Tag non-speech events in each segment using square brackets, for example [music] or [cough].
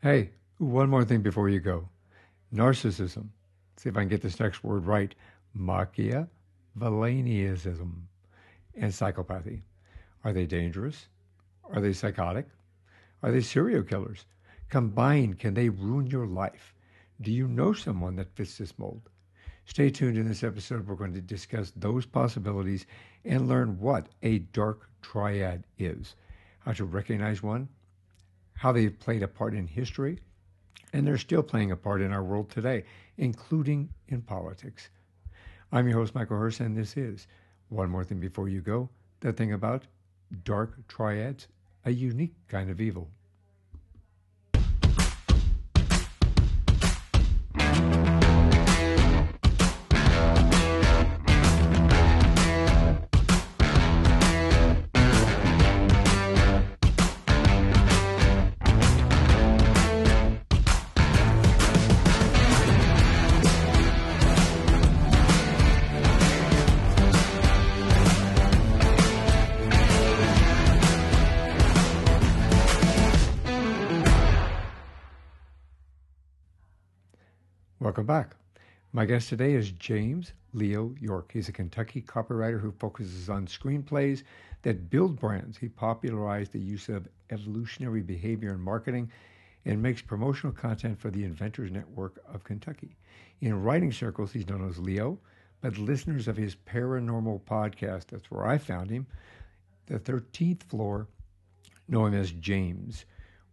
Hey, one more thing before you go. Narcissism. See if I can get this next word right. Machiavellianism and psychopathy. Are they dangerous? Are they psychotic? Are they serial killers? Combined, can they ruin your life? Do you know someone that fits this mold? Stay tuned in this episode. We're going to discuss those possibilities and learn what a dark triad is, how to recognize one, how they've played a part in history, and they're still playing a part in our world today, including in politics. I'm your host, Michael Hurst, and this is One More Thing Before You Go, that thing about dark triads, a unique kind of evil. My guest today is James Leo York. He's a Kentucky copywriter who focuses on screenplays that build brands. He popularized the use of evolutionary behavior in marketing and makes promotional content for the Inventors Network of Kentucky. In writing circles, he's known as Leo, but listeners of his paranormal podcast, that's where I found him, the 13th floor, know him as James.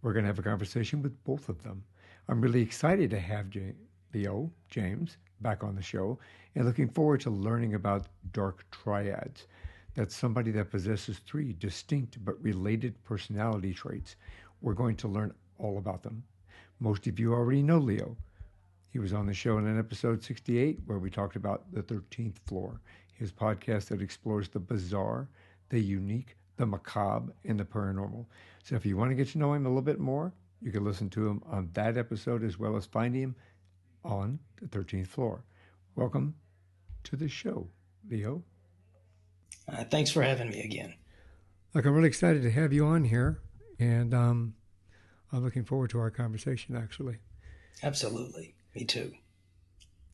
We're going to have a conversation with both of them. I'm really excited to have. Leo James back on the show and looking forward to learning about dark triads. That's somebody that possesses three distinct but related personality traits. We're going to learn all about them. Most of you already know Leo. He was on the show in an episode 68 where we talked about the 13th floor, his podcast that explores the bizarre, the unique, the macabre, and the paranormal. So if you want to get to know him a little bit more, you can listen to him on that episode as well as find him on the 13th floor. Welcome to the show, Leo. Uh, thanks for having me again. Look, I'm really excited to have you on here, and um, I'm looking forward to our conversation, actually. Absolutely. Me too.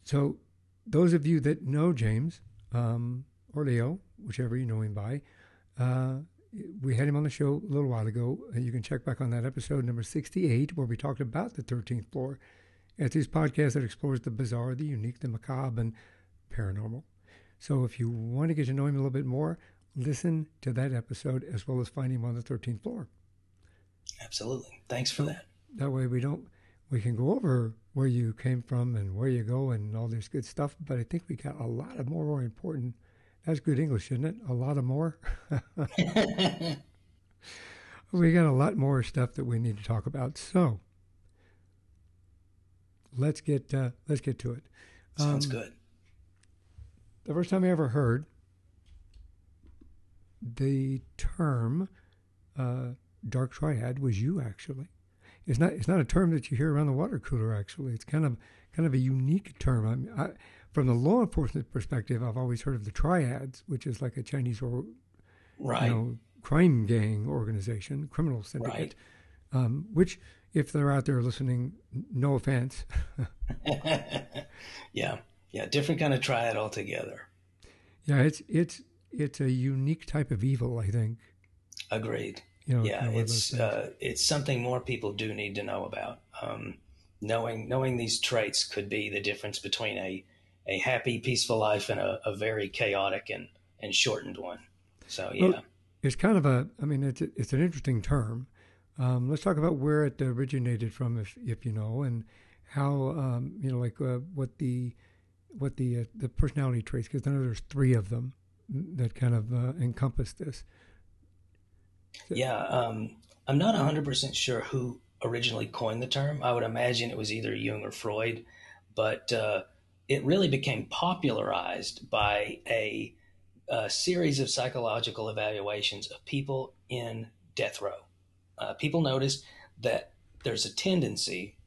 So, those of you that know James um, or Leo, whichever you know him by, uh, we had him on the show a little while ago. You can check back on that episode number 68, where we talked about the 13th floor it's his podcast that explores the bizarre, the unique, the macabre, and paranormal. So if you want to get to know him a little bit more, listen to that episode as well as find him on the 13th floor. Absolutely. Thanks for that. That way we don't we can go over where you came from and where you go and all this good stuff, but I think we got a lot of more, more important that's good English, isn't it? A lot of more. [laughs] [laughs] we got a lot more stuff that we need to talk about. So let's get uh, let's get to it. Sounds um, good. The first time I ever heard the term uh, dark triad was you actually. It's not it's not a term that you hear around the water cooler. Actually, it's kind of kind of a unique term. I, mean, I from the law enforcement perspective, I've always heard of the triads, which is like a Chinese or right. you know, crime gang organization, criminal syndicate, right. um, which if they're out there listening, no offense. [laughs] yeah, yeah, different kind of triad altogether. Yeah, it's it's it's a unique type of evil, I think. Agreed. You know, yeah, it's uh, it's something more people do need to know about. Um, knowing knowing these traits could be the difference between a a happy, peaceful life and a, a very chaotic and and shortened one. So yeah, well, it's kind of a. I mean, it's it's an interesting term um, let's talk about where it originated from, if if you know, and how um, you know, like uh, what the what the uh, the personality traits, because I know there's three of them that kind of uh, encompass this. So, yeah, um, I'm not 100 percent sure who originally coined the term. I would imagine it was either Jung or Freud, but uh, it really became popularized by a, a series of psychological evaluations of people in death row uh, people notice that there's a tendency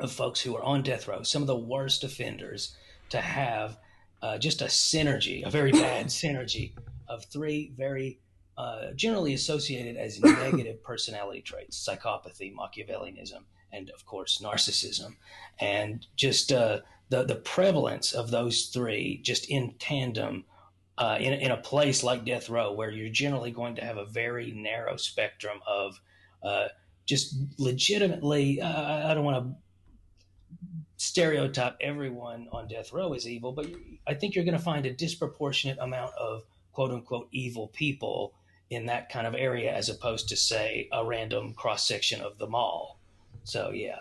of folks who are on death row, some of the worst offenders, to have uh, just a synergy, a very bad [laughs] synergy of three very uh, generally associated as [laughs] negative personality traits psychopathy, Machiavellianism, and of course, narcissism. And just uh, the, the prevalence of those three, just in tandem, uh, in, in a place like death row, where you're generally going to have a very narrow spectrum of uh, just legitimately, uh, I don't want to stereotype everyone on death row as evil, but I think you're going to find a disproportionate amount of quote unquote evil people in that kind of area as opposed to, say, a random cross section of the mall. So, yeah.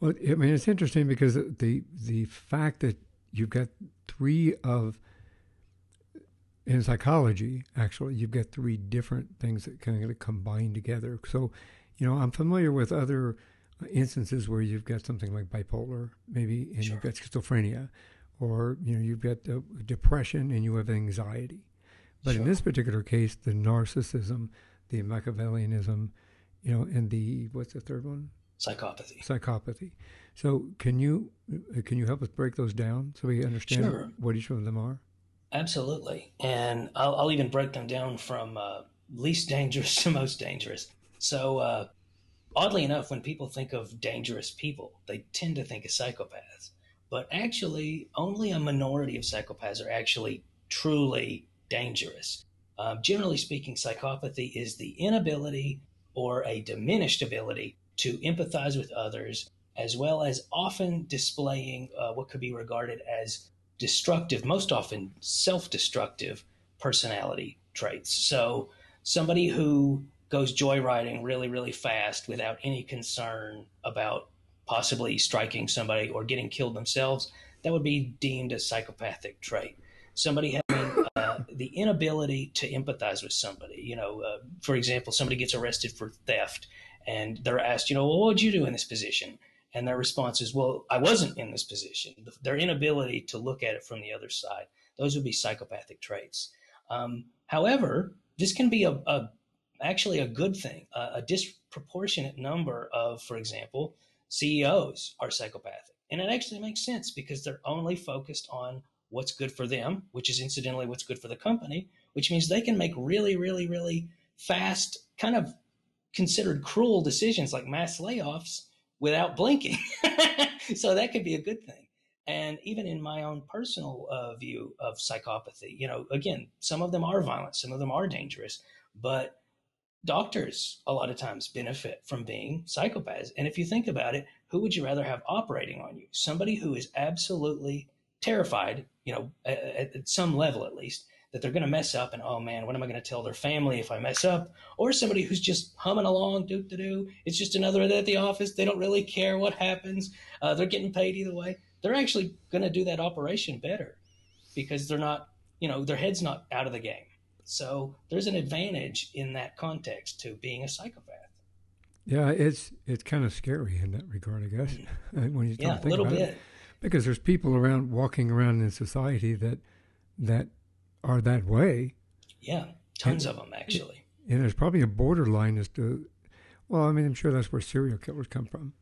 Well, I mean, it's interesting because the the fact that you've got three of in psychology, actually, you've got three different things that kind of combine together. So, you know, I'm familiar with other instances where you've got something like bipolar, maybe, and sure. you've got schizophrenia, or you know, you've got uh, depression and you have anxiety. But sure. in this particular case, the narcissism, the Machiavellianism, you know, and the what's the third one? Psychopathy. Psychopathy. So, can you uh, can you help us break those down so we understand sure. what each of them are? Absolutely, and I'll, I'll even break them down from uh, least dangerous [laughs] to most dangerous. So, uh, oddly enough, when people think of dangerous people, they tend to think of psychopaths. But actually, only a minority of psychopaths are actually truly dangerous. Uh, generally speaking, psychopathy is the inability or a diminished ability to empathize with others, as well as often displaying uh, what could be regarded as destructive, most often self destructive personality traits. So, somebody who goes joyriding really, really fast without any concern about possibly striking somebody or getting killed themselves, that would be deemed a psychopathic trait. Somebody having uh, the inability to empathize with somebody, you know, uh, for example, somebody gets arrested for theft and they're asked, you know, well, what would you do in this position? And their response is, well, I wasn't in this position. Their inability to look at it from the other side, those would be psychopathic traits. Um, however, this can be a, a actually a good thing. Uh, a disproportionate number of, for example, CEOs are psychopathic. And it actually makes sense because they're only focused on what's good for them, which is incidentally what's good for the company, which means they can make really, really, really fast, kind of considered cruel decisions like mass layoffs without blinking. [laughs] so that could be a good thing. And even in my own personal uh, view of psychopathy, you know, again, some of them are violent, some of them are dangerous, but doctors a lot of times benefit from being psychopaths. And if you think about it, who would you rather have operating on you? Somebody who is absolutely terrified, you know, at, at some level at least, that they're going to mess up and oh man, what am I going to tell their family if I mess up? Or somebody who's just humming along, do do do. It's just another day at the office. They don't really care what happens. Uh, they're getting paid either way. They're actually going to do that operation better because they're not, you know, their head's not out of the game. So there's an advantage in that context to being a psychopath. Yeah, it's it's kind of scary in that regard, I guess. Mm. [laughs] when you yeah, a little bit. It. Because there's people around walking around in society that that are that way. Yeah, tons and, of them actually. And there's probably a borderline as to, well, I mean, I'm sure that's where serial killers come from.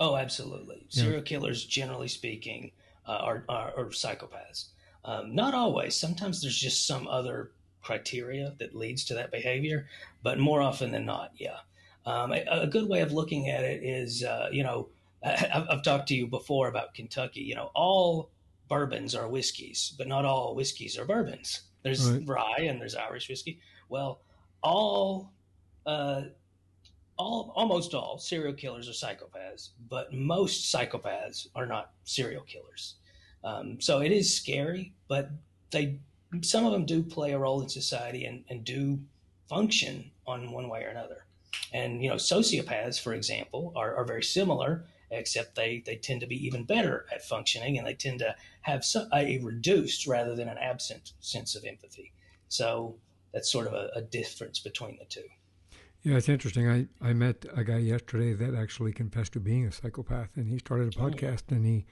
Oh, absolutely. Yeah. Serial killers, generally speaking, uh, are, are, are psychopaths. Um, not always. Sometimes there's just some other criteria that leads to that behavior, but more often than not, yeah. Um, a, a, good way of looking at it is, uh, you know, [laughs] I, I've talked to you before about Kentucky. You know, all bourbons are whiskeys, but not all whiskeys are bourbons. There's right. rye and there's Irish whiskey. Well, all, uh, all, almost all serial killers are psychopaths, but most psychopaths are not serial killers. Um, so it is scary, but they some of them do play a role in society and, and do function on one way or another. And you know, sociopaths, for example, are, are very similar, except they they tend to be even better at functioning, and they tend to have a reduced rather than an absent sense of empathy. So that's sort of a, a difference between the two. Yeah, it's interesting. I, I met a guy yesterday that actually confessed to being a psychopath, and he started a oh. podcast, oh. and he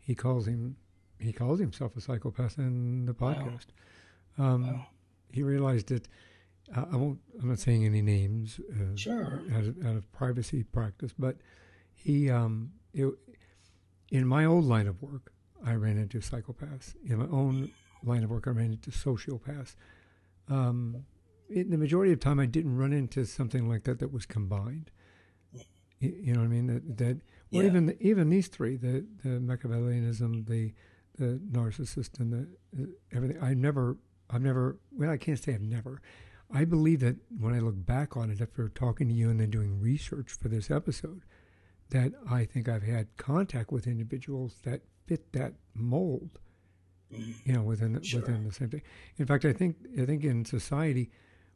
he calls him he calls himself a psychopath in the podcast. Wow. Um, wow. He realized that uh, I won't. I'm not saying any names. Uh, sure. Out of, out of, privacy practice, but he, um, it, in my old line of work, I ran into psychopaths. In my own line of work, I ran into sociopaths. Um, the majority of time, I didn't run into something like that that was combined. You, you know what I mean? That, that or yeah. even even these three, the the Machiavellianism, the the narcissist, and the uh, everything. I never, I've never. Well, I can't say I've never. I believe that when I look back on it after talking to you and then doing research for this episode, that I think I've had contact with individuals that fit that mold. You know, within the, sure. within the same thing. In fact, I think I think in society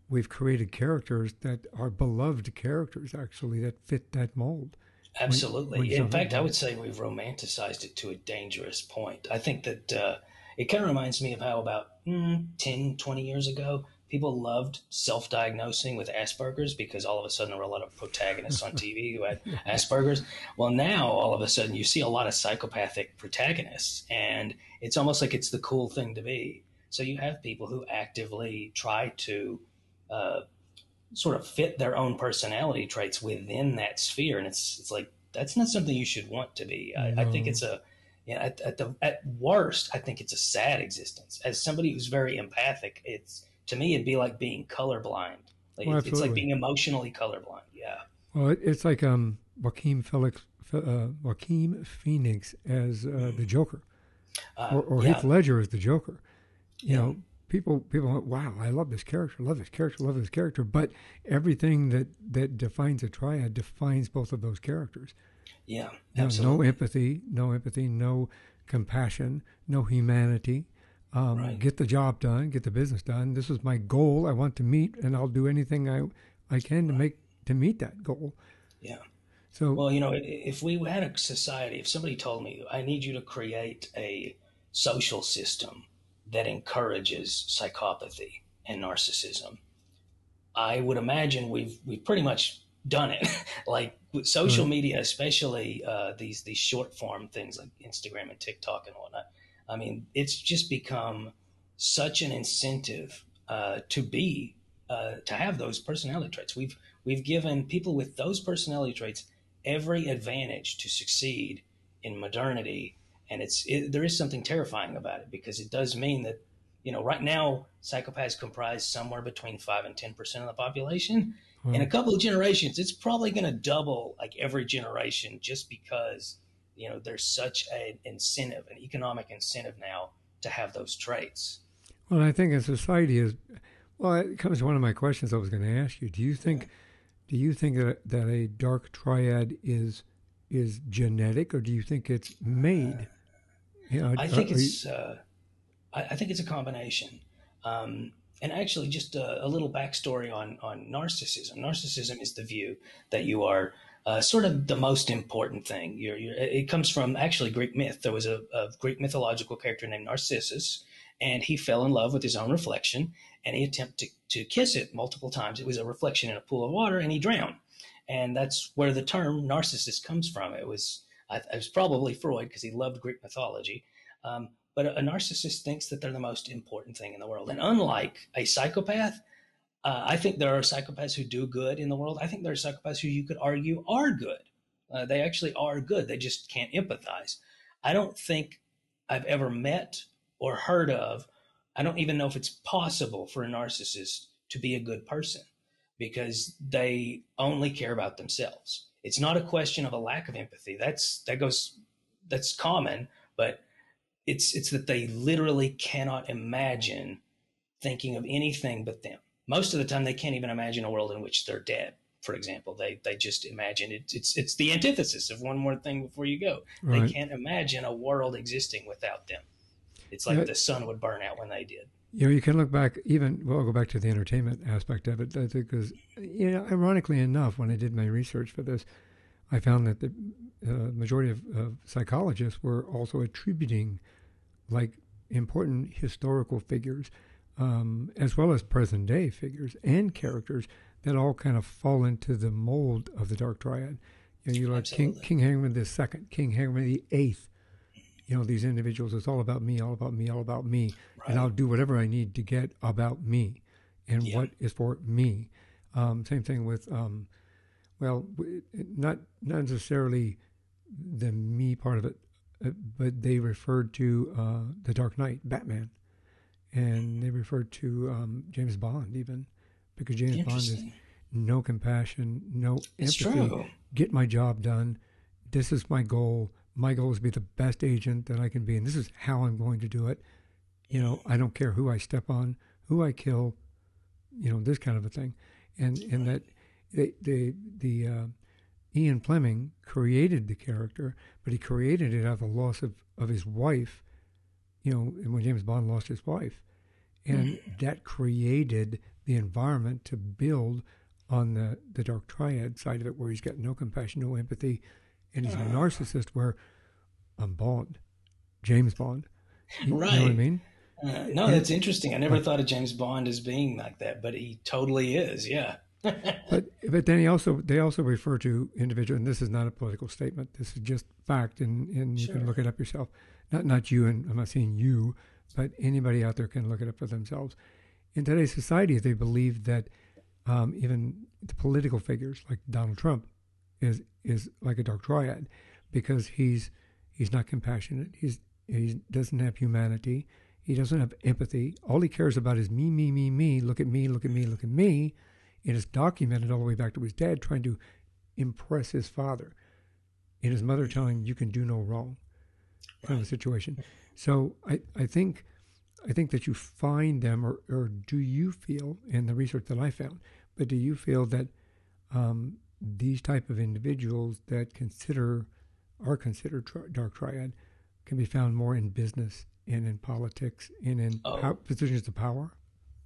we've created characters that are beloved characters actually that fit that mold. Absolutely. When, when in fact, I would say we've romanticized it to a dangerous point. I think that uh, it kind of reminds me of how about mm, 10, 20 years ago, people loved self-diagnosing with Asperger's because all of a sudden there were a lot of protagonists on TV who had [laughs] Asperger's. Well, now all of a sudden you see a lot of psychopathic protagonists, and it's almost like it's the cool thing to be. So you have people who actively try to uh, sort of fit their own personality traits within that sphere, and it's it's like that's not something you should want to be. I, no. I think it's a you know, at, at the at worst, I think it's a sad existence. As somebody who's very empathic, it's to me, it'd be like being colorblind. Like well, it's like being emotionally colorblind. Yeah. Well, it's like um, Joaquin Felix, uh, Joaquin Phoenix as uh, mm. the Joker, uh, or, or yeah. Heath Ledger as the Joker. You yeah. know, people people went, wow, I love this character, love this character, love this character. But everything that that defines a triad defines both of those characters. Yeah, absolutely. no empathy, no empathy, no compassion, no humanity, um, right. get the job done, get the business done. This is my goal. I want to meet, and I'll do anything I I can right. to make to meet that goal. Yeah. So well, you know, if we had a society, if somebody told me, I need you to create a social system that encourages psychopathy and narcissism, I would imagine we've we've pretty much done it. [laughs] like with social right. media, especially uh, these these short form things like Instagram and TikTok and whatnot I mean, it's just become such an incentive uh, to be uh, to have those personality traits. We've we've given people with those personality traits every advantage to succeed in modernity, and it's it, there is something terrifying about it because it does mean that you know right now psychopaths comprise somewhere between five and ten percent of the population. In a couple of generations, it's probably going to double like every generation just because you know there's such an incentive, an economic incentive now to have those traits. Well, I think in society is well. It comes to one of my questions I was going to ask you. Do you think, yeah. do you think that that a dark triad is is genetic, or do you think it's made? You know, I think are, it's. Uh, I, I, think it's a combination. Um, and actually, just a, a, little backstory on on narcissism. Narcissism is the view that you are uh, sort of the most important thing. You're, you're, it comes from actually Greek myth. There was a, a, Greek mythological character named Narcissus, and he fell in love with his own reflection, and he attempted to, to kiss it multiple times. It was a reflection in a pool of water, and he drowned. And that's where the term narcissist comes from. It was, it was probably Freud because he loved Greek mythology. Um, but a, a narcissist thinks that they're the most important thing in the world. And unlike a psychopath, uh, I think there are psychopaths who do good in the world. I think there are psychopaths who you could argue are good. Uh, they actually are good. They just can't empathize. I don't think I've ever met or heard of, I don't even know if it's possible for a narcissist to be a good person because they only care about themselves. It's not a question of a lack of empathy. That's that goes that's common, but it's it's that they literally cannot imagine thinking of anything but them most of the time they can't even imagine a world in which they're dead for example. They they just imagine it, it's it's the antithesis of one more thing before you go. Right. they can't imagine a world existing without them. It's like yeah. the sun would burn out when they did. You know you can look back even well I'll go back to the entertainment aspect of it because you know ironically enough when i did my research for this i found that the uh, majority of, of psychologists were also attributing like important historical figures um, as well as present day figures and characters that all kind of fall into the mold of the Dark Triad. You know, you like King, King Haroun the Second, King Henry the Eighth. You know, these individuals. It's all about me, all about me, all about me, right. and I'll do whatever I need to get about me, and yeah. what is for me. Um, same thing with, um, well, not not necessarily the me part of it, uh, but they referred to uh, the Dark Knight, Batman and they referred to um, James Bond even because James Bond is no compassion, no it's empathy. True. Get my job done. This is my goal. My goal is to be the best agent that I can be, and this is how I'm going to do it. You know, I don't care who I step on, who I kill, you know, this kind of a thing, and and that the the the uh, Ian Fleming created the character, but he created it out of the loss of, of his wife. You know, when James Bond lost his wife, and mm-hmm. that created the environment to build on the the dark triad side of it, where he's got no compassion, no empathy, and he's a narcissist. Where I'm Bond, James Bond. You, right. You know what I mean? Uh, no, that's interesting. I never thought of James Bond as being like that, but he totally is. Yeah. But but then he also they also refer to individual, and this is not a political statement. This is just fact, and and you sure. can look it up yourself. Not not you, and I'm not saying you, but anybody out there can look it up for themselves. In today's society, they believe that um, even the political figures like Donald Trump is is like a dark triad because he's he's not compassionate. He's he doesn't have humanity. He doesn't have empathy. All he cares about is me, me, me, me. Look at me, look at me, look at me. It is documented all the way back to his dad trying to impress his father, and his mother telling you can do no wrong, kind of a situation. So I, I think I think that you find them, or, or do you feel in the research that I found, but do you feel that um, these type of individuals that consider are considered tri- dark triad can be found more in business and in politics and in oh. positions of power.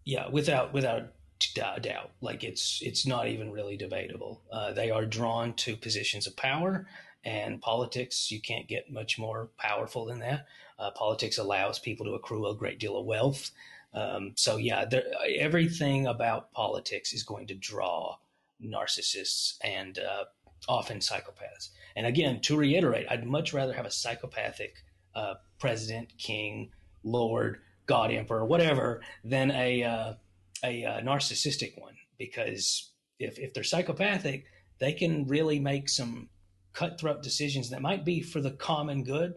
Yeah, without without doubt, like it's it's not even really debatable. Uh, they are drawn to positions of power, and politics. You can't get much more powerful than that. Uh, politics allows people to accrue a great deal of wealth. Um, so yeah, there, everything about politics is going to draw narcissists and uh, often psychopaths. And again, to reiterate, I'd much rather have a psychopathic uh, president, king, lord, god, emperor, whatever, than a uh, a, uh, narcissistic one. Because if if they're psychopathic, they can really make some cutthroat decisions that might be for the common good,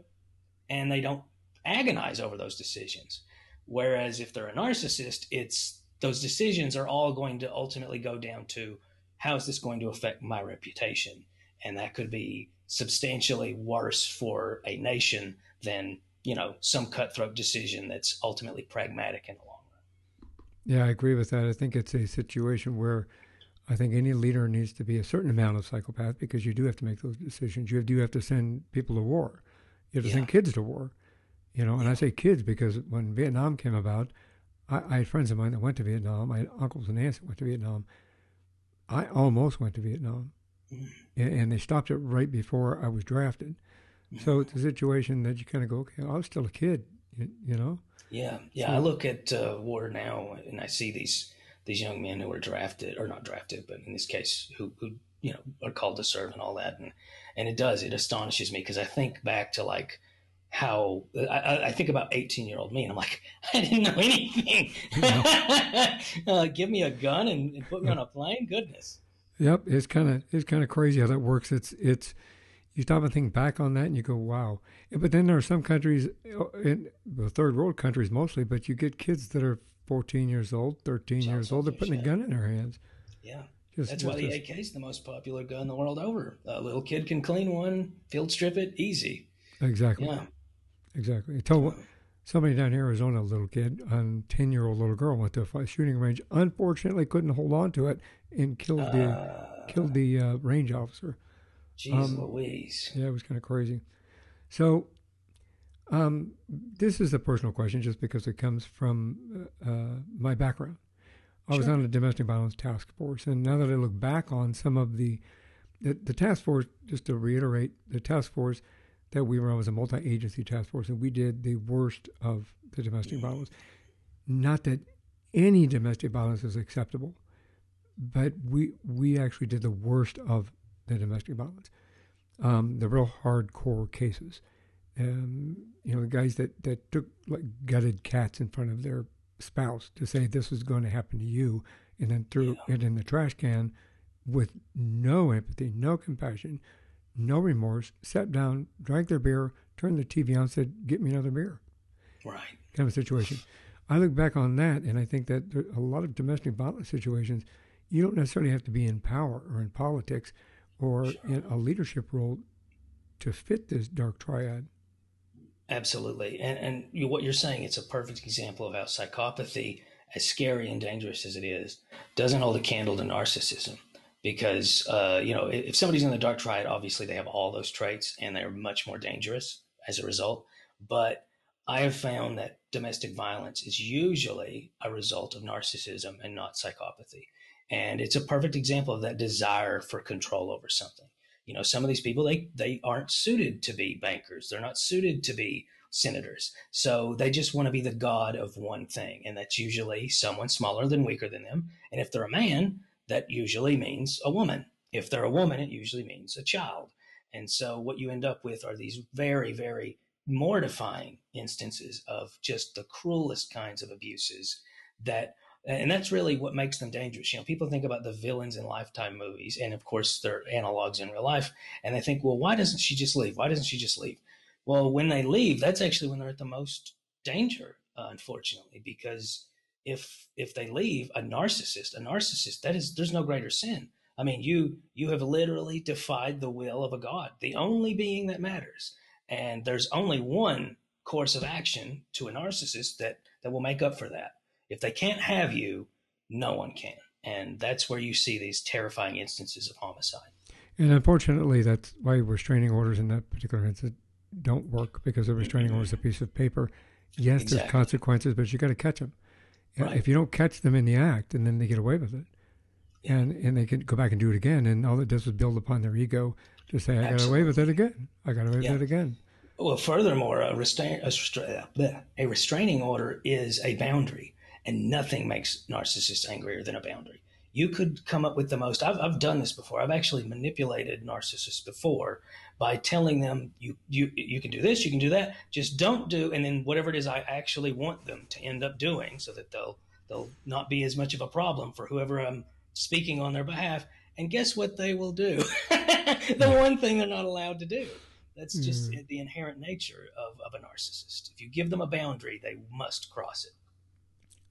and they don't agonize over those decisions. Whereas if they're a narcissist, it's those decisions are all going to ultimately go down to how is this going to affect my reputation? And that could be substantially worse for a nation than, you know, some cutthroat decision that's ultimately pragmatic and. Yeah, I agree with that. I think it's a situation where I think any leader needs to be a certain amount of psychopath because you do have to make those decisions. You do have to send people to war. You have to yeah. send kids to war. You know, and I say kids because when Vietnam came about, I, I, had friends of mine that went to Vietnam. My uncles and aunts went to Vietnam. I almost went to Vietnam, mm. and, and, they stopped it right before I was drafted. So it's a situation that you kind of go, okay, I was still a kid, you, you know. Yeah, yeah. So, I look at uh, war now, and I see these these young men who are drafted, or not drafted, but in this case, who who you know are called to serve and all that, and and it does it astonishes me because I think back to like how I, I, think about 18 year old me and I'm like, [laughs] I didn't know anything. uh, [laughs] give me a gun and, and, put me on a plane. Goodness. Yep. It's kind of, it's kind of crazy how that works. It's, it's, you stop and think back on that and you go, wow. But then there are some countries uh, in the third world countries mostly, but you get kids that are 14 years old, 13 Child years old. They're putting a gun in their hands. Yeah. Just, That's why the AK is the most popular gun the world over. A little kid can clean one, field strip it, easy. Exactly. Yeah. Exactly. I told somebody down here in Arizona, a little kid, a 10 year old little girl went to a shooting range. Unfortunately, couldn't hold on to it and killed the uh, killed the uh, range officer. Jeez um, Louise. Yeah, it was kind of crazy. So, um, this is a personal question just because it comes from uh, uh my background. I sure. was on a domestic violence task force, and now that I look back on some of the, the, the task force, just to reiterate, the task force that we were on was a multi-agency task force, and we did the worst of the domestic violence. Not that any domestic violence is acceptable, but we we actually did the worst of the domestic violence, um, the real hardcore cases. Um, you know, the guys that that took like gutted cats in front of their spouse to say this is going to happen to you, and then threw yeah. it in the trash can with no empathy, no compassion, no remorse, sat down, drank their beer, turned the TV on, said, "Get me another beer." Right. Kind of situation. I look back on that and I think that there, a lot of domestic violence situations, you don't necessarily have to be in power or in politics or sure. in a leadership role to fit this dark triad. Absolutely. And, and you, what you're saying, it's a perfect example of how psychopathy, as scary and dangerous as it is, doesn't hold a candle to narcissism. Because, uh, you know, if somebody's in the dark triad, obviously they have all those traits and they're much more dangerous as a result. But I have found that domestic violence is usually a result of narcissism and not psychopathy. And it's a perfect example of that desire for control over something. You know, some of these people, they, they aren't suited to be bankers. They're not suited to be senators. So they just want to be the god of one thing. And that's usually someone smaller than weaker than them. And if they're a man, that usually means a woman. If they're a woman, it usually means a child. And so what you end up with are these very, very mortifying instances of just the cruelest kinds of abuses that and that's really what makes them dangerous. You know, people think about the villains in Lifetime movies, and of course, they're analogs in real life, and they think, well, why doesn't she just leave? Why doesn't she just leave? Well, when they leave, that's actually when they're at the most danger, uh, unfortunately, because if if they leave a narcissist, a narcissist, that is, there's no greater sin. I mean, you you have literally defied the will of a god, the only being that matters. And there's only one course of action to a narcissist that, that will make up for that. If they can't have you, no one can. And that's where you see these terrifying instances of homicide. And unfortunately, that's why restraining orders in that particular instance don't work because a restraining order is a piece of paper. Yes, exactly. there's consequences, but you got to catch them. Right. If you don't catch them in the act, and then they get away with it, yeah. and and they can go back and do it again, and all it does is build upon their ego to say, I got away with it again. I got away with it again. Well, furthermore, a, a, a restraining order is a boundary, and nothing makes narcissists angrier than a boundary. You could come up with the most. I've, I've done this before. I've actually manipulated narcissists before by telling them you you you can do this, you can do that. Just don't do, and then whatever it is I actually want them to end up doing, so that they'll they'll not be as much of a problem for whoever I'm speaking on their behalf. And guess what they will do? [laughs] the one thing they're not allowed to do. That's just mm. the inherent nature of, of a narcissist. If you give them a boundary, they must cross it.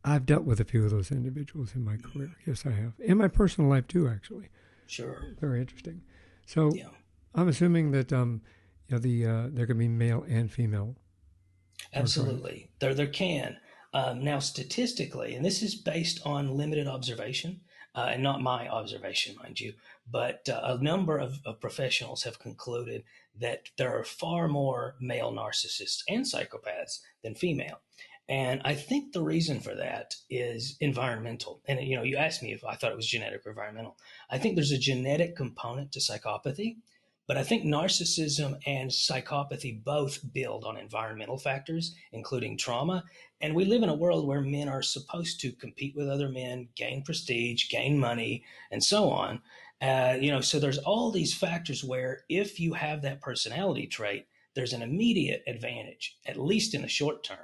I've dealt with a few of those individuals in my career. Yes, I have. In my personal life, too, actually. Sure. Very interesting. So yeah. I'm assuming that um, you know, the uh, there can be male and female. Absolutely. There, there can. Um, now, statistically, and this is based on limited observation, uh, and not my observation, mind you, but uh, a number of, of, professionals have concluded that there are far more male narcissists and psychopaths than female. And I think the reason for that is environmental. And you know, you asked me if I thought it was genetic or environmental. I think there's a genetic component to psychopathy, but I think narcissism and psychopathy both build on environmental factors, including trauma. And we live in a world where men are supposed to compete with other men, gain prestige, gain money, and so on. Uh, you know, so there's all these factors where if you have that personality trait, there's an immediate advantage, at least in the short term.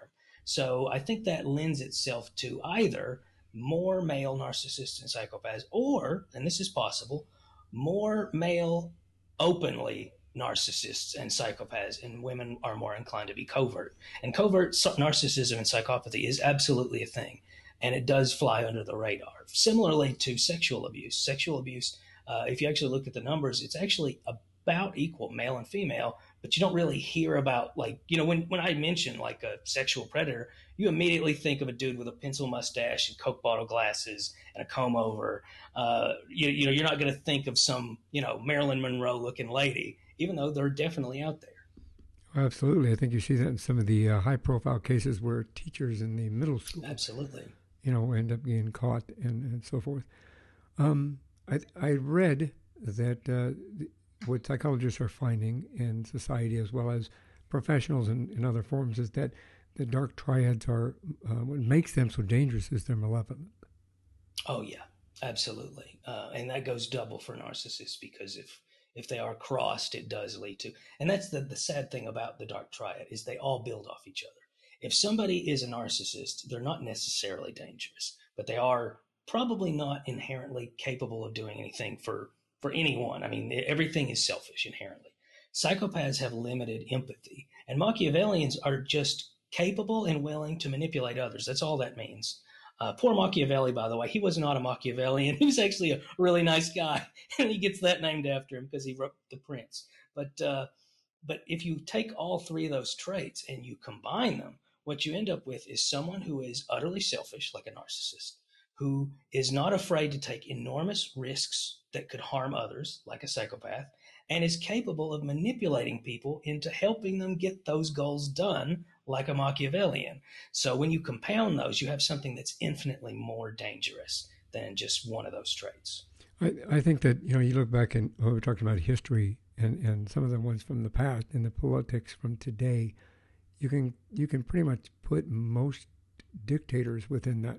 So I think that lends itself to either more male narcissists and psychopaths, or, and this is possible, more male openly narcissists and psychopaths, and women are more inclined to be covert. And covert narcissism and psychopathy is absolutely a thing, and it does fly under the radar. Similarly to sexual abuse, sexual abuse, uh, if you actually look at the numbers, it's actually about equal, male and female. But you don't really hear about like you know when when I mention like a sexual predator, you immediately think of a dude with a pencil mustache and Coke bottle glasses and a comb over. Uh, you, you know, you're not going to think of some, you know, Marilyn Monroe looking lady, even though they're definitely out there. Absolutely. I think you see that in some of the uh, high profile cases where teachers in the middle school. Absolutely. You know, end up getting caught and, and so forth. Um, I, I read that uh, what psychologists are finding in society as well as professionals in, in other forms is that the dark triads are uh, what makes them so dangerous is they're malevolent. Oh yeah, absolutely, uh, and that goes double for narcissists because if if they are crossed, it does lead to, and that's the the sad thing about the dark triad is they all build off each other. If somebody is a narcissist, they're not necessarily dangerous, but they are probably not inherently capable of doing anything for for anyone. I mean, everything is selfish inherently. Psychopaths have limited empathy, and Machiavellians are just capable and willing to manipulate others. That's all that means. Uh, poor Machiavelli, by the way, he was not a Machiavellian. [laughs] He was actually a really nice guy, [laughs] and he gets that named after him because he wrote The Prince. But uh, but if you take all three of those traits and you combine them, what you end up with is someone who is utterly selfish, like a narcissist, who is not afraid to take enormous risks that could harm others, like a psychopath, and is capable of manipulating people into helping them get those goals done, like a Machiavellian. So when you compound those, you have something that's infinitely more dangerous than just one of those traits. I, I think that, you know, you look back and well, we're talking about history and, and some of the ones from the past and the politics from today, you can you can pretty much put most dictators within that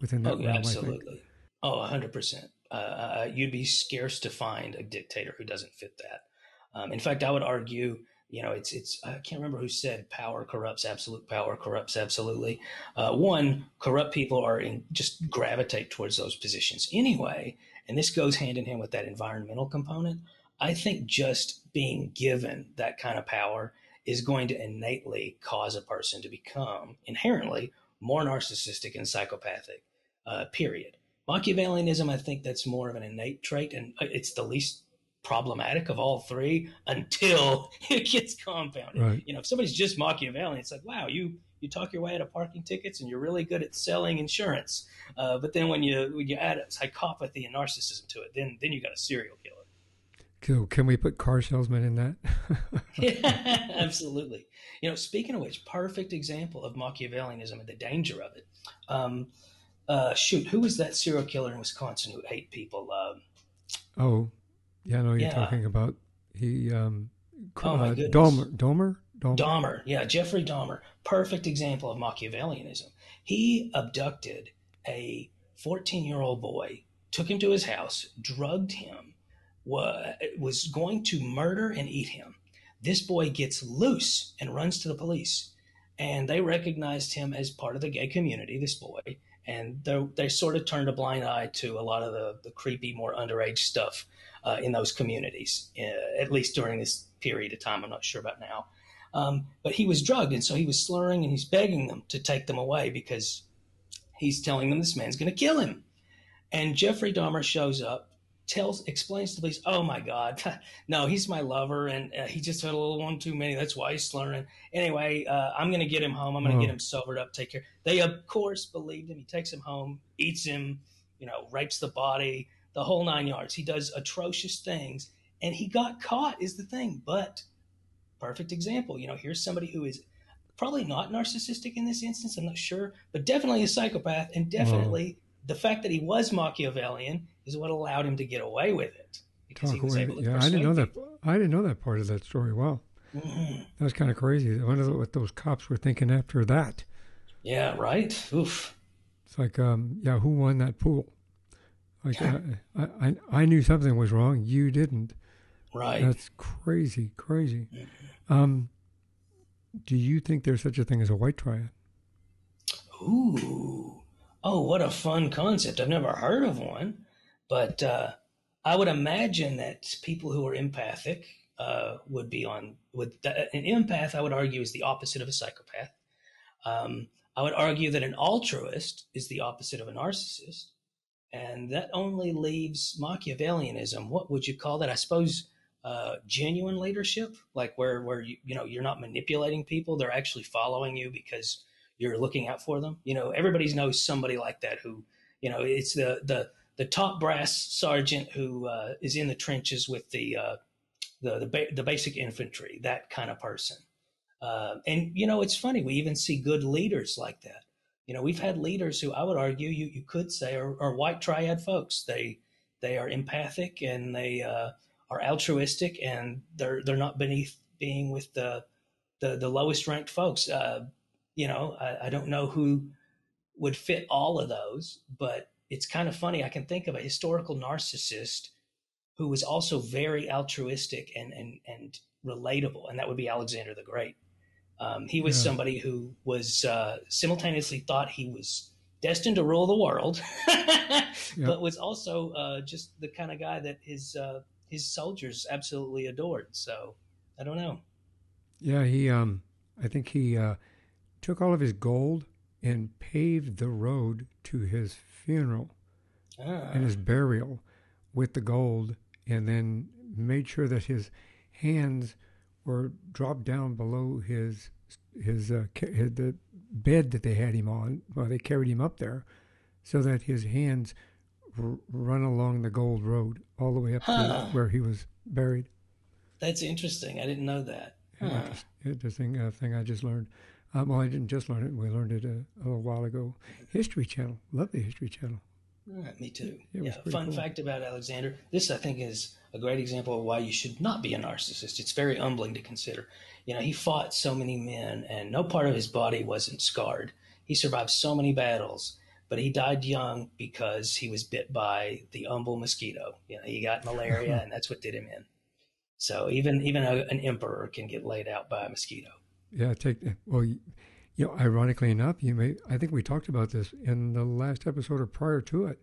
within that oh, realm, absolutely. Oh, hundred percent. Uh, uh, you'd be scarce to find a dictator who doesn't fit that. Um, in fact, I would argue, you know, it's it's I can't remember who said power corrupts, absolute power corrupts absolutely. Uh, one, corrupt people are in, just gravitate towards those positions anyway, and this goes hand in hand with that environmental component. I think just being given that kind of power is going to innately cause a person to become inherently more narcissistic and psychopathic, uh, period. Machiavellianism, I think that's more of an innate trait, and uh, it's the least problematic of all three until [laughs] it gets compounded. Right. You know, if somebody's just Machiavellian, it's like, wow, you you talk your way out of parking tickets, and you're really good at selling insurance. Uh, but then when you when you add psychopathy and narcissism to it, then then you got a serial killer. Cool. Can we put car salesman in that? [laughs] yeah, absolutely. You know, speaking of which, perfect example of Machiavellianism and the danger of it. Um, uh, shoot, who was that serial killer in Wisconsin who ate people? Um, oh, yeah, I know you're talking about. He, um, oh my uh. Dahmer, Dahmer, Dahmer, Dahmer, yeah, Jeffrey Dahmer, perfect example of Machiavellianism. He abducted a 14 year old boy, took him to his house, drugged him, was going to murder and eat him. This boy gets loose and runs to the police, and they recognized him as part of the gay community. This boy, and they sort of turned a blind eye to a lot of the, the creepy, more underage stuff uh, in those communities, uh, at least during this period of time. I'm not sure about now. Um, but he was drugged, and so he was slurring and he's begging them to take them away because he's telling them this man's going to kill him. And Jeffrey Dahmer shows up tells explains to the police, "Oh my God, [laughs] no, he's my lover, and uh, he just had a little one too many. That's why he's slurring." Anyway, uh, I'm going to get him home. I'm going to get him sobered up. Take care. They of course believed him. He takes him home, eats him, you know, rapes the body, the whole nine yards. He does atrocious things, and he got caught. Is the thing, but perfect example. You know, here's somebody who is probably not narcissistic in this instance. I'm not sure, but definitely a psychopath, and definitely the fact that he was Machiavellian is what allowed him to get away with it because Talk he was away. able to. Yeah, I didn't know people. that. I didn't know that part of that story. Wow, mm-hmm. that was kind of crazy. I wonder what those cops were thinking after that. Yeah, right. Oof. It's like, um, yeah, who won that pool? Like, yeah. I, I, I knew something was wrong. You didn't. Right. That's crazy, crazy. Mm-hmm. Um, do you think there's such a thing as a white triad? Ooh. Oh, what a fun concept. I've never heard of one. But uh, I would imagine that people who are empathic uh, would be on with an empath. I would argue is the opposite of a psychopath. Um, I would argue that an altruist is the opposite of a narcissist, and that only leaves Machiavellianism. What would you call that? I suppose uh, genuine leadership, like where where you you know you're not manipulating people; they're actually following you because you're looking out for them. You know, everybody knows somebody like that who you know it's the the the top brass sergeant who uh, is in the trenches with the uh, the the, ba- the, basic infantry, that kind of person. Uh, and you know, it's funny. We even see good leaders like that. You know, we've had leaders who I would argue you you could say are, are white triad folks. They they are empathic and they uh, are altruistic and they're they're not beneath being with the the, the lowest ranked folks. Uh, you know, I, I don't know who would fit all of those, but it's kind of funny. I can think of a historical narcissist who was also very altruistic and and and relatable, and that would be Alexander the Great. Um, he was yeah. somebody who was uh, simultaneously thought he was destined to rule the world, [laughs] yep. but was also uh, just the kind of guy that his uh, his soldiers absolutely adored. So I don't know. Yeah, he um, I think he uh, took all of his gold and paved the road to his funeral Ah, and his burial with the gold, and then made sure that his hands were dropped down below his his, uh, ca- his the bed that they had him on while they carried him up there, so that his hands r- run along the gold road all the way up Huh. to where he was buried. that's interesting. I didn't know that. Huh. Interesting uh, thing I just learned. Um, well, I didn't just learn it. We learned it a, a little while ago. History Channel. Love the History Channel. Ah, me too. It Yeah. Fun cool. fact about Alexander. This, I think, is a great example of why you should not be a narcissist. It's very humbling to consider. You know, he fought so many men, and no part of his body wasn't scarred. He survived so many battles, but he died young because he was bit by the humble mosquito. You know, he got malaria, [laughs] and that's what did him in. So even even a, an emperor can get laid out by a mosquito. Yeah, take well. You know, ironically enough, you may. I think we talked about this in the last episode or prior to it.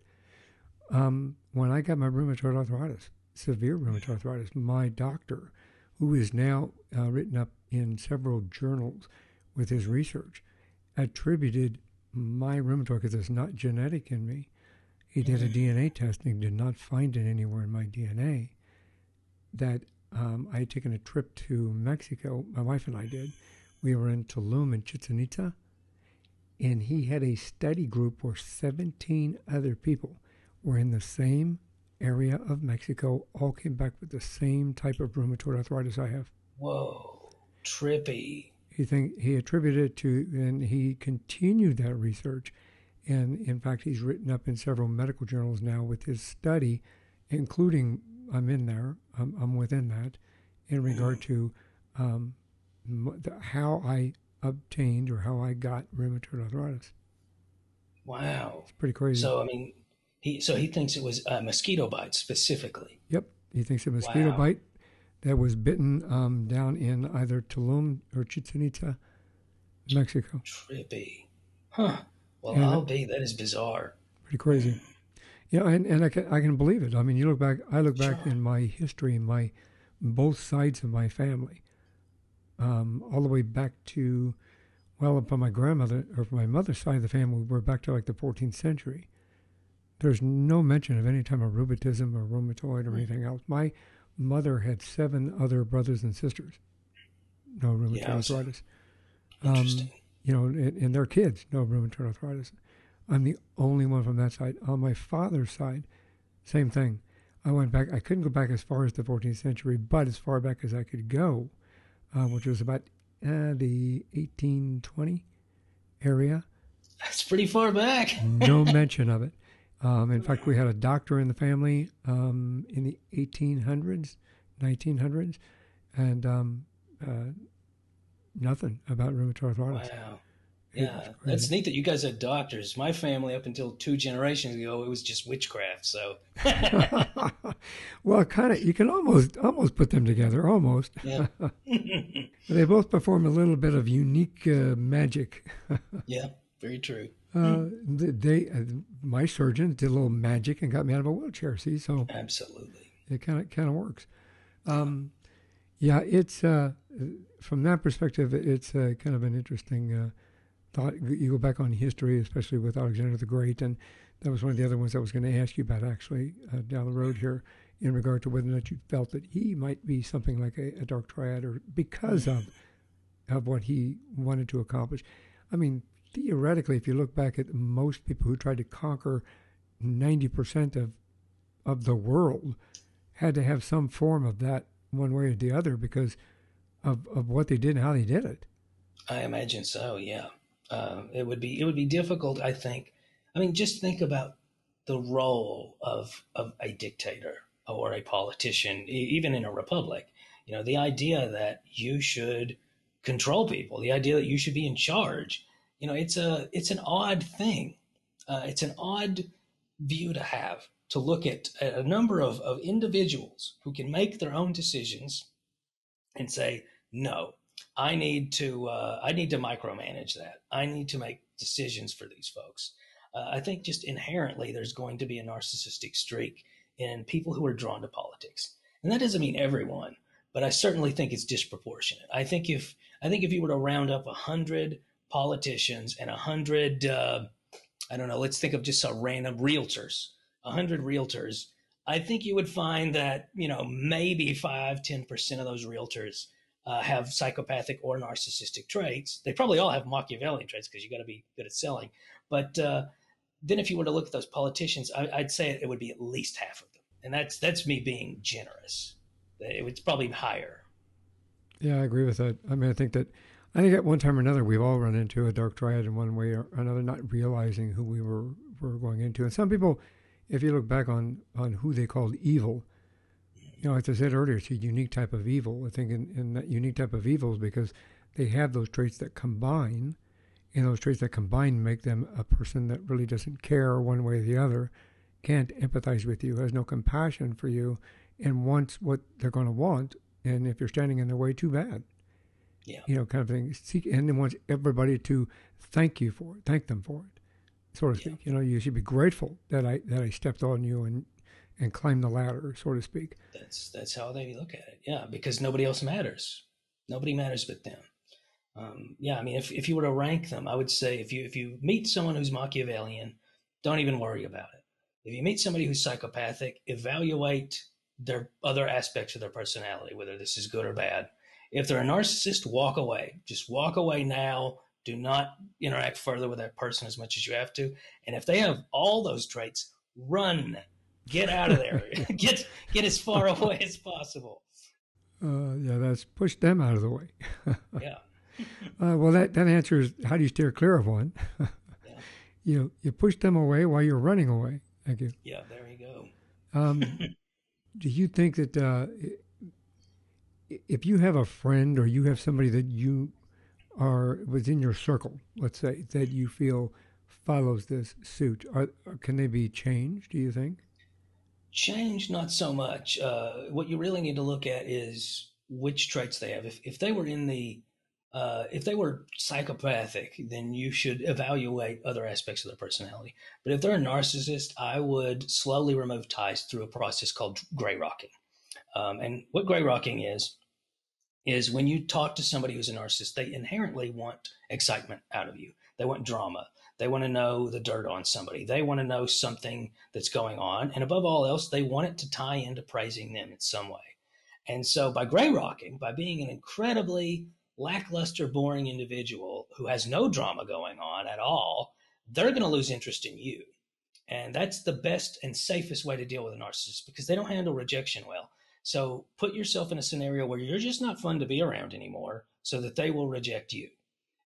Um, when I got my rheumatoid arthritis, severe rheumatoid arthritis, my doctor, who is now uh, written up in several journals with his research, attributed my rheumatoid because it's not genetic in me. He did a DNA testing, did not find it anywhere in my DNA. That um, I had taken a trip to Mexico. My wife and I did. We were in Tulum and Chichen Itza, and he had a study group where 17 other people were in the same area of Mexico, all came back with the same type of rheumatoid arthritis I have. Whoa, trippy. He think he attributed it to, and he continued that research, and in fact, he's written up in several medical journals now with his study, including I'm in there, I'm, I'm within that, in regard to um, how I obtained or how I got rheumatoid arthritis. Wow. It's pretty crazy. So I mean, he so he thinks it was a mosquito bite specifically. Yep, he thinks a mosquito Wow. bite that was bitten um, down in either Tulum or Chichen Itza, Mexico. Trippy, huh? Well, Yeah, I'll be. That is bizarre. pretty crazy. Yeah, and, and I can I can believe it. I mean, you look back. I look back Sure. in my history, in my both sides of my family, um, all the way back to, well, upon my grandmother or my mother's side of the family, we're back to like the 14th century. There's no mention of any time of rheumatism or rheumatoid or anything else. My mother had seven other brothers and sisters. No rheumatoid Yeah, arthritis Interesting. you know, and, and their kids no rheumatoid arthritis. I'm the only one from that side. On my father's side, same thing. I went back. I couldn't go back as far as the 14th century, but as far back as I could go, uh, which was about uh, the 1820 area. That's pretty far back. No [laughs] mention of it. Um, in fact, we had a doctor in the family um, in the 1800s, 1900s, and um, uh, nothing about rheumatoid arthritis. Wow. Yeah, that's neat that you guys are doctors. My family, up until two generations ago, it was just witchcraft. So, [laughs] well, kind of. You can almost almost put them together. Almost. yeah, [laughs] They both perform a little bit of unique uh, magic. [laughs] yeah, very true. Uh, they, uh, my surgeons did a little magic and got me out of a wheelchair. See, so Absolutely. it kind of kind of works. Um, yeah, it's uh, from that perspective, it's uh, kind of an interesting uh, thought. You go back on history, especially with Alexander the Great, and that was one of the other ones I was going to ask you about actually uh, down the road here, in regard to whether or not you felt that he might be something like a, a dark triad, or because of of what he wanted to accomplish. I mean, theoretically, if you look back at most people who tried to conquer ninety percent of of the world, had to have some form of that one way or the other because of, of what they did and how they did it. I imagine so. Yeah, uh, it would be it would be difficult. I think. I mean, just think about the role of of a dictator or a politician, even in a republic. You know, the idea that you should control people, the idea that you should be in charge. You know, it's a it's an odd thing. Uh, it's an odd view to have to look at a number of, of individuals who can make their own decisions and say, no, I need to uh, I need to micromanage that. I need to make decisions for these folks. Uh, I think just inherently there's going to be a narcissistic streak in people who are drawn to politics, and that doesn't mean everyone, but I certainly think it's disproportionate. I think if I think if you were to round up a hundred politicians and a hundred, uh, I don't know, let's think of just a random realtors, a hundred realtors, I think you would find that you know maybe five, ten percent of those realtors uh, have psychopathic or narcissistic traits. They probably all have Machiavellian traits because you got to be good at selling. But uh, then, if you were to look at those politicians, I, would say it would be at least half of them, and that's that's me being generous. It was probably higher. Yeah, I agree with that. I mean, I think that I think at one time or another we've all run into a dark triad in one way or another, not realizing who we were were going into. And some people, if you look back on on who they called evil, you know, as I said earlier, it's a unique type of evil. I think in, in that unique type of evil is because they have those traits that combine and those traits that combine make them a person that really doesn't care one way or the other, can't empathize with you, has no compassion for you, and wants what they're going to want. And if you're standing in their way, too bad. Yeah. You know, kind of thing. Seek, and then wants everybody to thank you for it, thank them for it, so to speak. Yeah. You know, you should be grateful that I that I stepped on you and and climbed the ladder, so to speak. That's that's how they look at it. Yeah, because nobody else matters. Nobody matters but them. Um, yeah, I mean, if, if you were to rank them, I would say if you if you meet someone who's Machiavellian, don't even worry about it. If you meet somebody who's psychopathic, evaluate their other aspects of their personality, whether this is good or bad. If they're a narcissist, walk away. Just walk away now. Do not interact further with that person as much as you have to. And if they have all those traits, run. Get out of there. [laughs] get get as far away as possible. Uh, yeah, that's push them out of the way. [laughs] yeah. Uh, well, that, that answers how do you steer clear of one? [laughs] yeah. You you push them away while you're running away. Thank you. Yeah, there you go. Um, do you think that uh, if you have a friend or you have somebody that you are within your circle, let's say that you feel follows this suit, are, can they be changed? Do you think? Change, not so much. Uh, what you really need to look at is which traits they have. If if they were in the uh, if they were psychopathic, then you should evaluate other aspects of their personality. But if they're a narcissist, I would slowly remove ties through a process called gray rocking. Um, and what gray rocking is, is when you talk to somebody who's a narcissist, they inherently want excitement out of you. They want drama. They want to know the dirt on somebody. They want to know something that's going on. And above all else, they want it to tie into praising them in some way. And so by gray rocking, by being an incredibly lackluster, boring individual who has no drama going on at all, they're going to lose interest in you. And that's the best and safest way to deal with a narcissist because they don't handle rejection well. So put yourself in a scenario where you're just not fun to be around anymore so that they will reject you.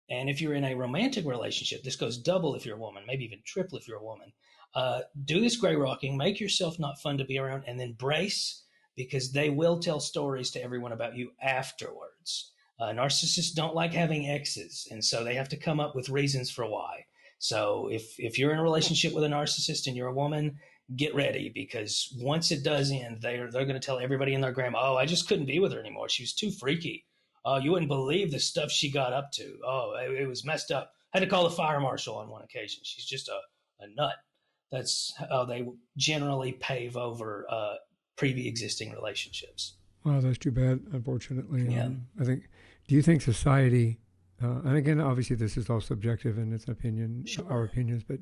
And if you're in a romantic relationship, this goes double if you're a woman, maybe even triple if you're a woman. Uh, do this gray rocking, make yourself not fun to be around, and then brace because they will tell stories to everyone about you afterwards. Uh, narcissists don't like having exes, and so they have to come up with reasons for why. So if if you're in a relationship with a narcissist and you're a woman, get ready because once it does end, they're they're going to tell everybody in their grandma, "Oh, I just couldn't be with her anymore. She was too freaky. Oh, you wouldn't believe the stuff she got up to. Oh, it, it was messed up. Had to call the fire marshal on one occasion. She's just a, a nut." That's how they generally pave over uh, pre-existing relationships. Well, that's too bad. Unfortunately, yeah. Um, I think do you think society, uh, and again, obviously this is all subjective and it's opinion, sure. our opinions, but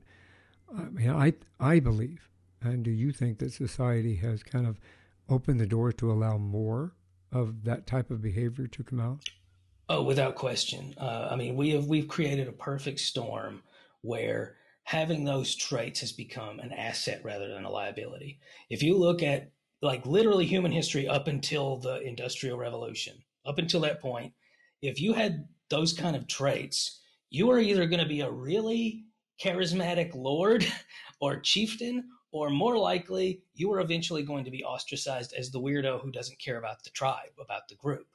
I mean, I, I believe, and do you think that society has kind of opened the door to allow more of that type of behavior to come out? Oh, without question. Uh, I mean, we have we've created a perfect storm where having those traits has become an asset rather than a liability. If you look at like literally human history up until the Industrial Revolution, up until that point, if you had those kind of traits, you are either going to be a really charismatic lord [laughs] or chieftain, or more likely, you are eventually going to be ostracized as the weirdo who doesn't care about the tribe, about the group.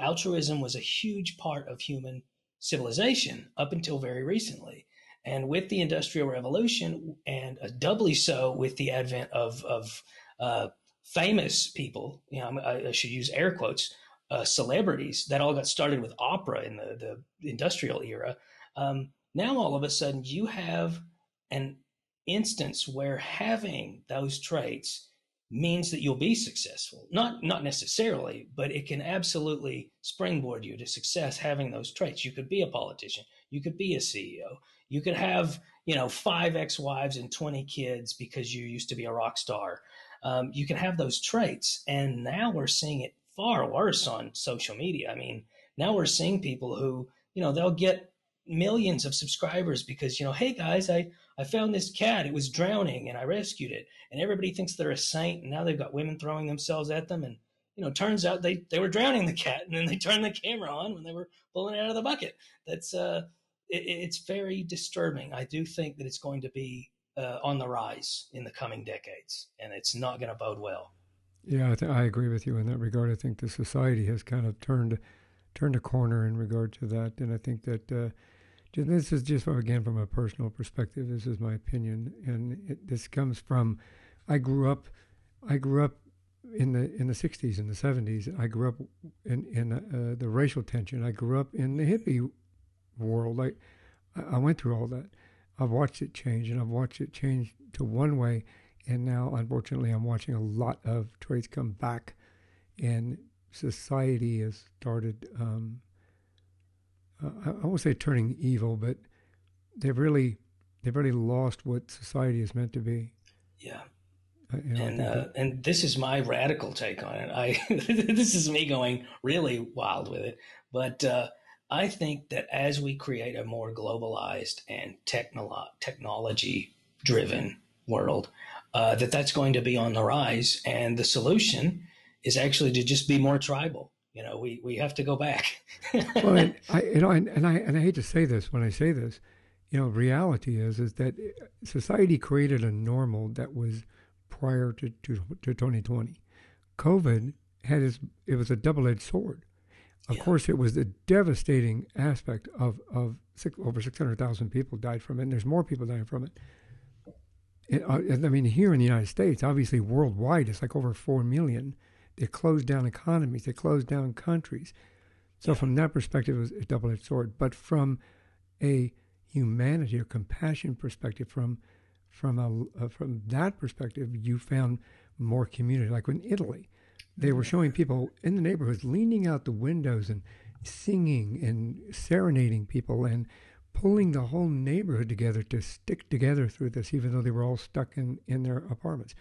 Altruism was a huge part of human civilization up until very recently. And with the Industrial Revolution, and doubly so with the advent of, of uh, famous people, you know, I, I should use air quotes, uh, celebrities that all got started with opera in the, the industrial era. Um, now all of a sudden you have an instance where having those traits means that you'll be successful. Not not necessarily, but it can absolutely springboard you to success having those traits. You could be a politician, you could be a CEO, you could have, you know, five ex-wives and 20 kids because you used to be a rock star. Um, you can have those traits. And now we're seeing it far worse on social media. I mean, now we're seeing people who, you know, they'll get millions of subscribers because, you know, hey guys, I, I found this cat. It was drowning and I rescued it. And everybody thinks they're a saint. And now they've got women throwing themselves at them. And, you know, turns out they, they were drowning the cat and then they [laughs] turned the camera on when they were pulling it out of the bucket. That's, uh, it, it's very disturbing. I do think that it's going to be uh, on the rise in the coming decades, and it's not going to bode well. Yeah, I, th- I, agree with you in that regard. I think the society has kind of turned turned a corner in regard to that, and I think that uh, this is just again from a personal perspective. This is my opinion, and it, this comes from I grew up. I grew up in the in the 60s and the 70s. I grew up in in uh, the racial tension. I grew up in the hippie world. I I went through all that. I've watched it change, and I've watched it change to one way, and now unfortunately I'm watching a lot of traits come back, and society has started. Um, uh, I won't say turning evil, but they've really they've really lost what society is meant to be. Yeah. Uh, you know, and uh, and this is my radical take on it. I [laughs] this is me going really wild with it, but uh, I think that as we create a more globalized and technolo- technology driven world, uh, that that's going to be on the rise. And the solution is actually to just be more tribal. You know, we, we have to go back. [laughs] well, and I, you know, and, and I and I hate to say this when I say this, you know, reality is is that society created a normal that was prior to, to, to 2020. COVID had its, it was a double edged sword of yeah. course, it was the devastating aspect of, of six, over 600,000 people died from it, and there's more people dying from it. it uh, I mean, here in the United States, obviously worldwide, it's like over 4 million. They closed down economies, they closed down countries. So, yeah. from that perspective, it was a double edged sword. But from a humanity or compassion perspective, from from a uh, from that perspective, you found more community. Like in Italy, they were showing people in the neighborhoods leaning out the windows and singing and serenading people and pulling the whole neighborhood together to stick together through this, even though they were all stuck in, in their apartments.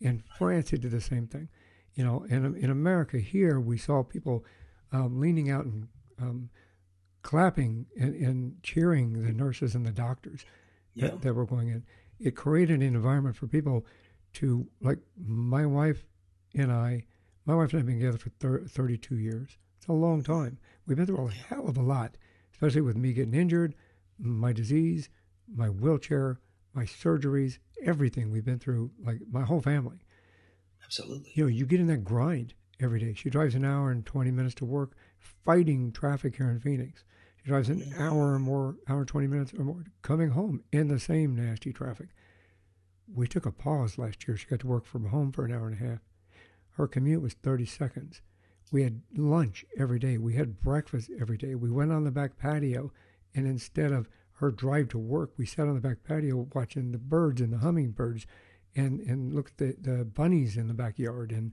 In France, they did the same thing. You know, in, in America here, we saw people um, leaning out and um, clapping and, and, cheering the nurses and the doctors yeah. that, that were going in. It created an environment for people to, like my wife and I, my wife and I have been together for thir- 32 years. It's a long time. We've been through a hell of a lot, especially with me getting injured, my disease, my wheelchair, my surgeries, everything we've been through, like my whole family. Absolutely. You know, you get in that grind every day. She drives an hour and 20 minutes to work, fighting traffic here in Phoenix. She drives an hour or more, hour and 20 minutes or more, coming home in the same nasty traffic. We took a pause last year. She got to work from home for an hour and a half. Her commute was 30 seconds. We had lunch every day. We had breakfast every day. We went on the back patio, and instead of her drive to work, we sat on the back patio watching the birds and the hummingbirds and, and looked at the, the bunnies in the backyard. And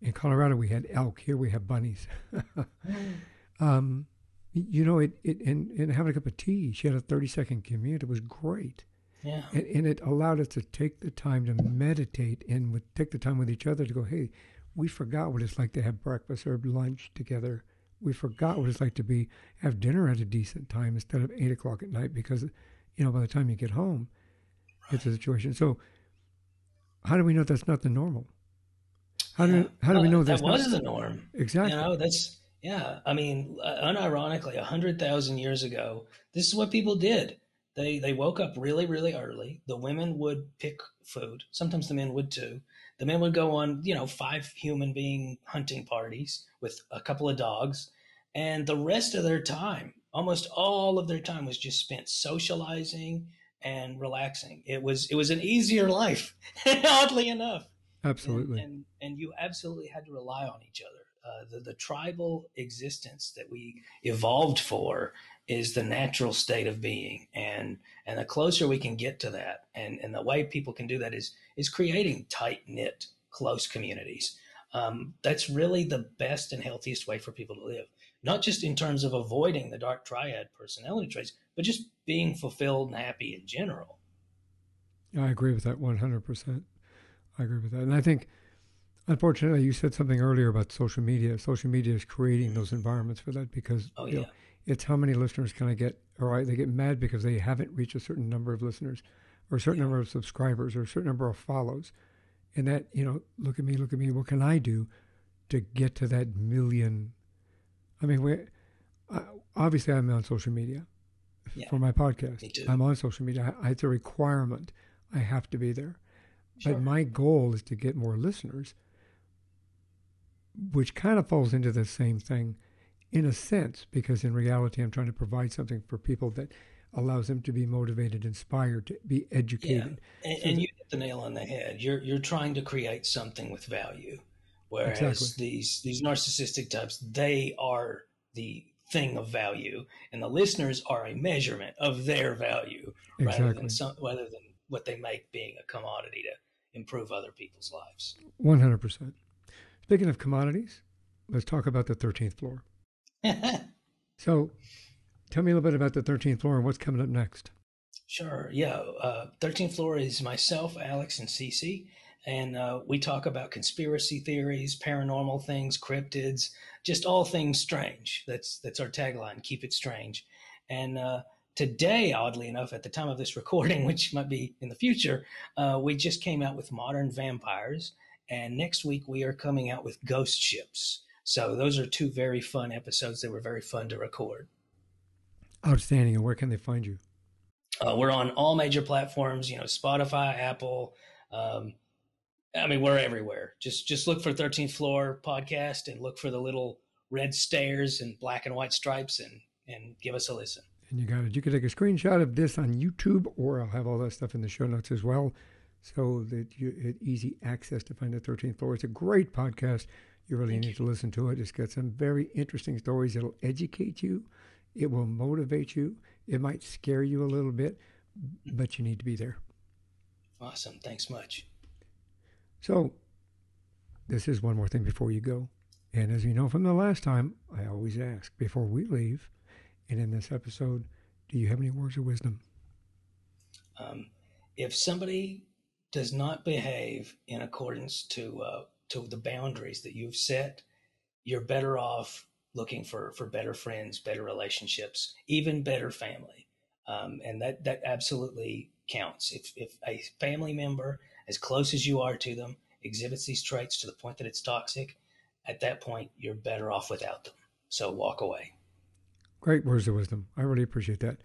in Colorado, we had elk. Here we have bunnies. [laughs] um, you know, it, it and, and having a cup of tea. She had a 30 second commute. It was great. Yeah. And, and, it allowed us to take the time to meditate and with, take the time with each other to go, hey, we forgot what it's like to have breakfast or lunch together. We forgot what it's like to be have dinner at a decent time instead of eight o'clock at night because, you know, by the time you get home, right. it's a situation. So, how do we know that's not the normal? How do how well, do we know that was not, the norm? Exactly. You know, that's yeah. I mean, uh, unironically, a hundred thousand years ago, this is what people did. They they woke up really really early. The women would pick food. Sometimes the men would too. The men would go on you know five human being hunting parties with a couple of dogs, and the rest of their time, almost all of their time, was just spent socializing and relaxing. It was it was an easier life, [laughs] oddly enough. Absolutely. And, and, and you absolutely had to rely on each other. Uh, the, the tribal existence that we evolved for is the natural state of being and and the closer we can get to that and and the way people can do that is is creating tight knit close communities. Um, that's really the best and healthiest way for people to live, not just in terms of avoiding the dark triad personality traits, but just being fulfilled and happy in general. I agree with that 100%. I agree with that. And I think, unfortunately, you said something earlier about social media. Social media is creating mm-hmm. those environments for that because oh, yeah. Know, it's how many listeners can I get? All right, they get mad because they haven't reached a certain number of listeners or a certain yeah. number of subscribers or a certain number of follows. And that, you know, look at me, look at me. What can I do to get to that million? I mean, we obviously I'm on social media yeah. for my podcast. I'm on social media. I, it's a requirement. I have to be there. Sure. But my goal is to get more listeners, which kind of falls into the same thing in a sense, because in reality, I'm trying to provide something for people that allows them to be motivated, inspired, to be educated. Yeah. And, so and you hit the nail on the head. You're you're trying to create something with value, whereas exactly. these these narcissistic types they are the thing of value, and the listeners are a measurement of their value exactly. rather than some, rather than what they make being a commodity to improve other people's lives. One hundred percent. Speaking of commodities, let's talk about the thirteenth floor. [laughs] so, tell me a little bit about the 13th floor and what's coming up next. Sure. Yeah. Uh, 13th floor is myself, Alex, and Cece. And uh, we talk about conspiracy theories, paranormal things, cryptids, just all things strange. That's that's our tagline. Keep it strange. And uh, today, oddly enough, at the time of this [laughs] recording, which might be in the future, uh, we just came out with modern vampires. And next week we are coming out with ghost ships. So those are two very fun episodes that were very fun to record. Outstanding. And where can they find you? Uh, we're on all major platforms, you know, Spotify, Apple. Um, I mean, we're everywhere. Just just look for 13th Floor podcast and look for the little red stairs and black and white stripes and and give us a listen. And you got it. You can take a screenshot of this on YouTube, or I'll have all that stuff in the show notes as well, so that you had easy access to find the 13th Floor. It's a great podcast. You really Thank need you. to listen to it. It's got some very interesting stories. It'll educate you, it will motivate you. It might scare you a little bit, but you need to be there. Awesome. Thanks much. So, this is one more thing before you go. And as you know from the last time, I always ask before we leave, and in this episode, do you have any words of wisdom? Um, if somebody does not behave in accordance to uh, to the boundaries that you've set, you're better off looking for for better friends, better relationships, even better family. Um, and that that absolutely counts. If if a family member, as close as you are to them, exhibits these traits to the point that it's toxic, at that point you're better off without them. So walk away. Great words of wisdom. I really appreciate that.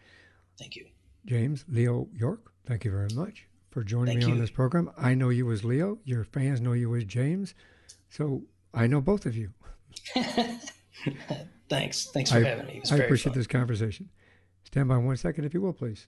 Thank you. James Leo York, thank you very much for joining Thank me you. on this program. I know you as Leo. Your fans know you as James. So I know both of you. [laughs] Thanks. Thanks for I, having me. I appreciate fun. this conversation. Stand by one second, if you will, please.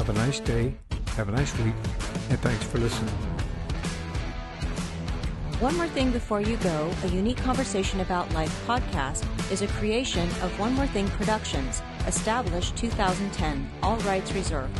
have a nice day, have a nice week, and thanks for listening. One More Thing Before You Go, a unique conversation about life podcast, is a creation of One More Thing Productions, established 2010, all rights reserved.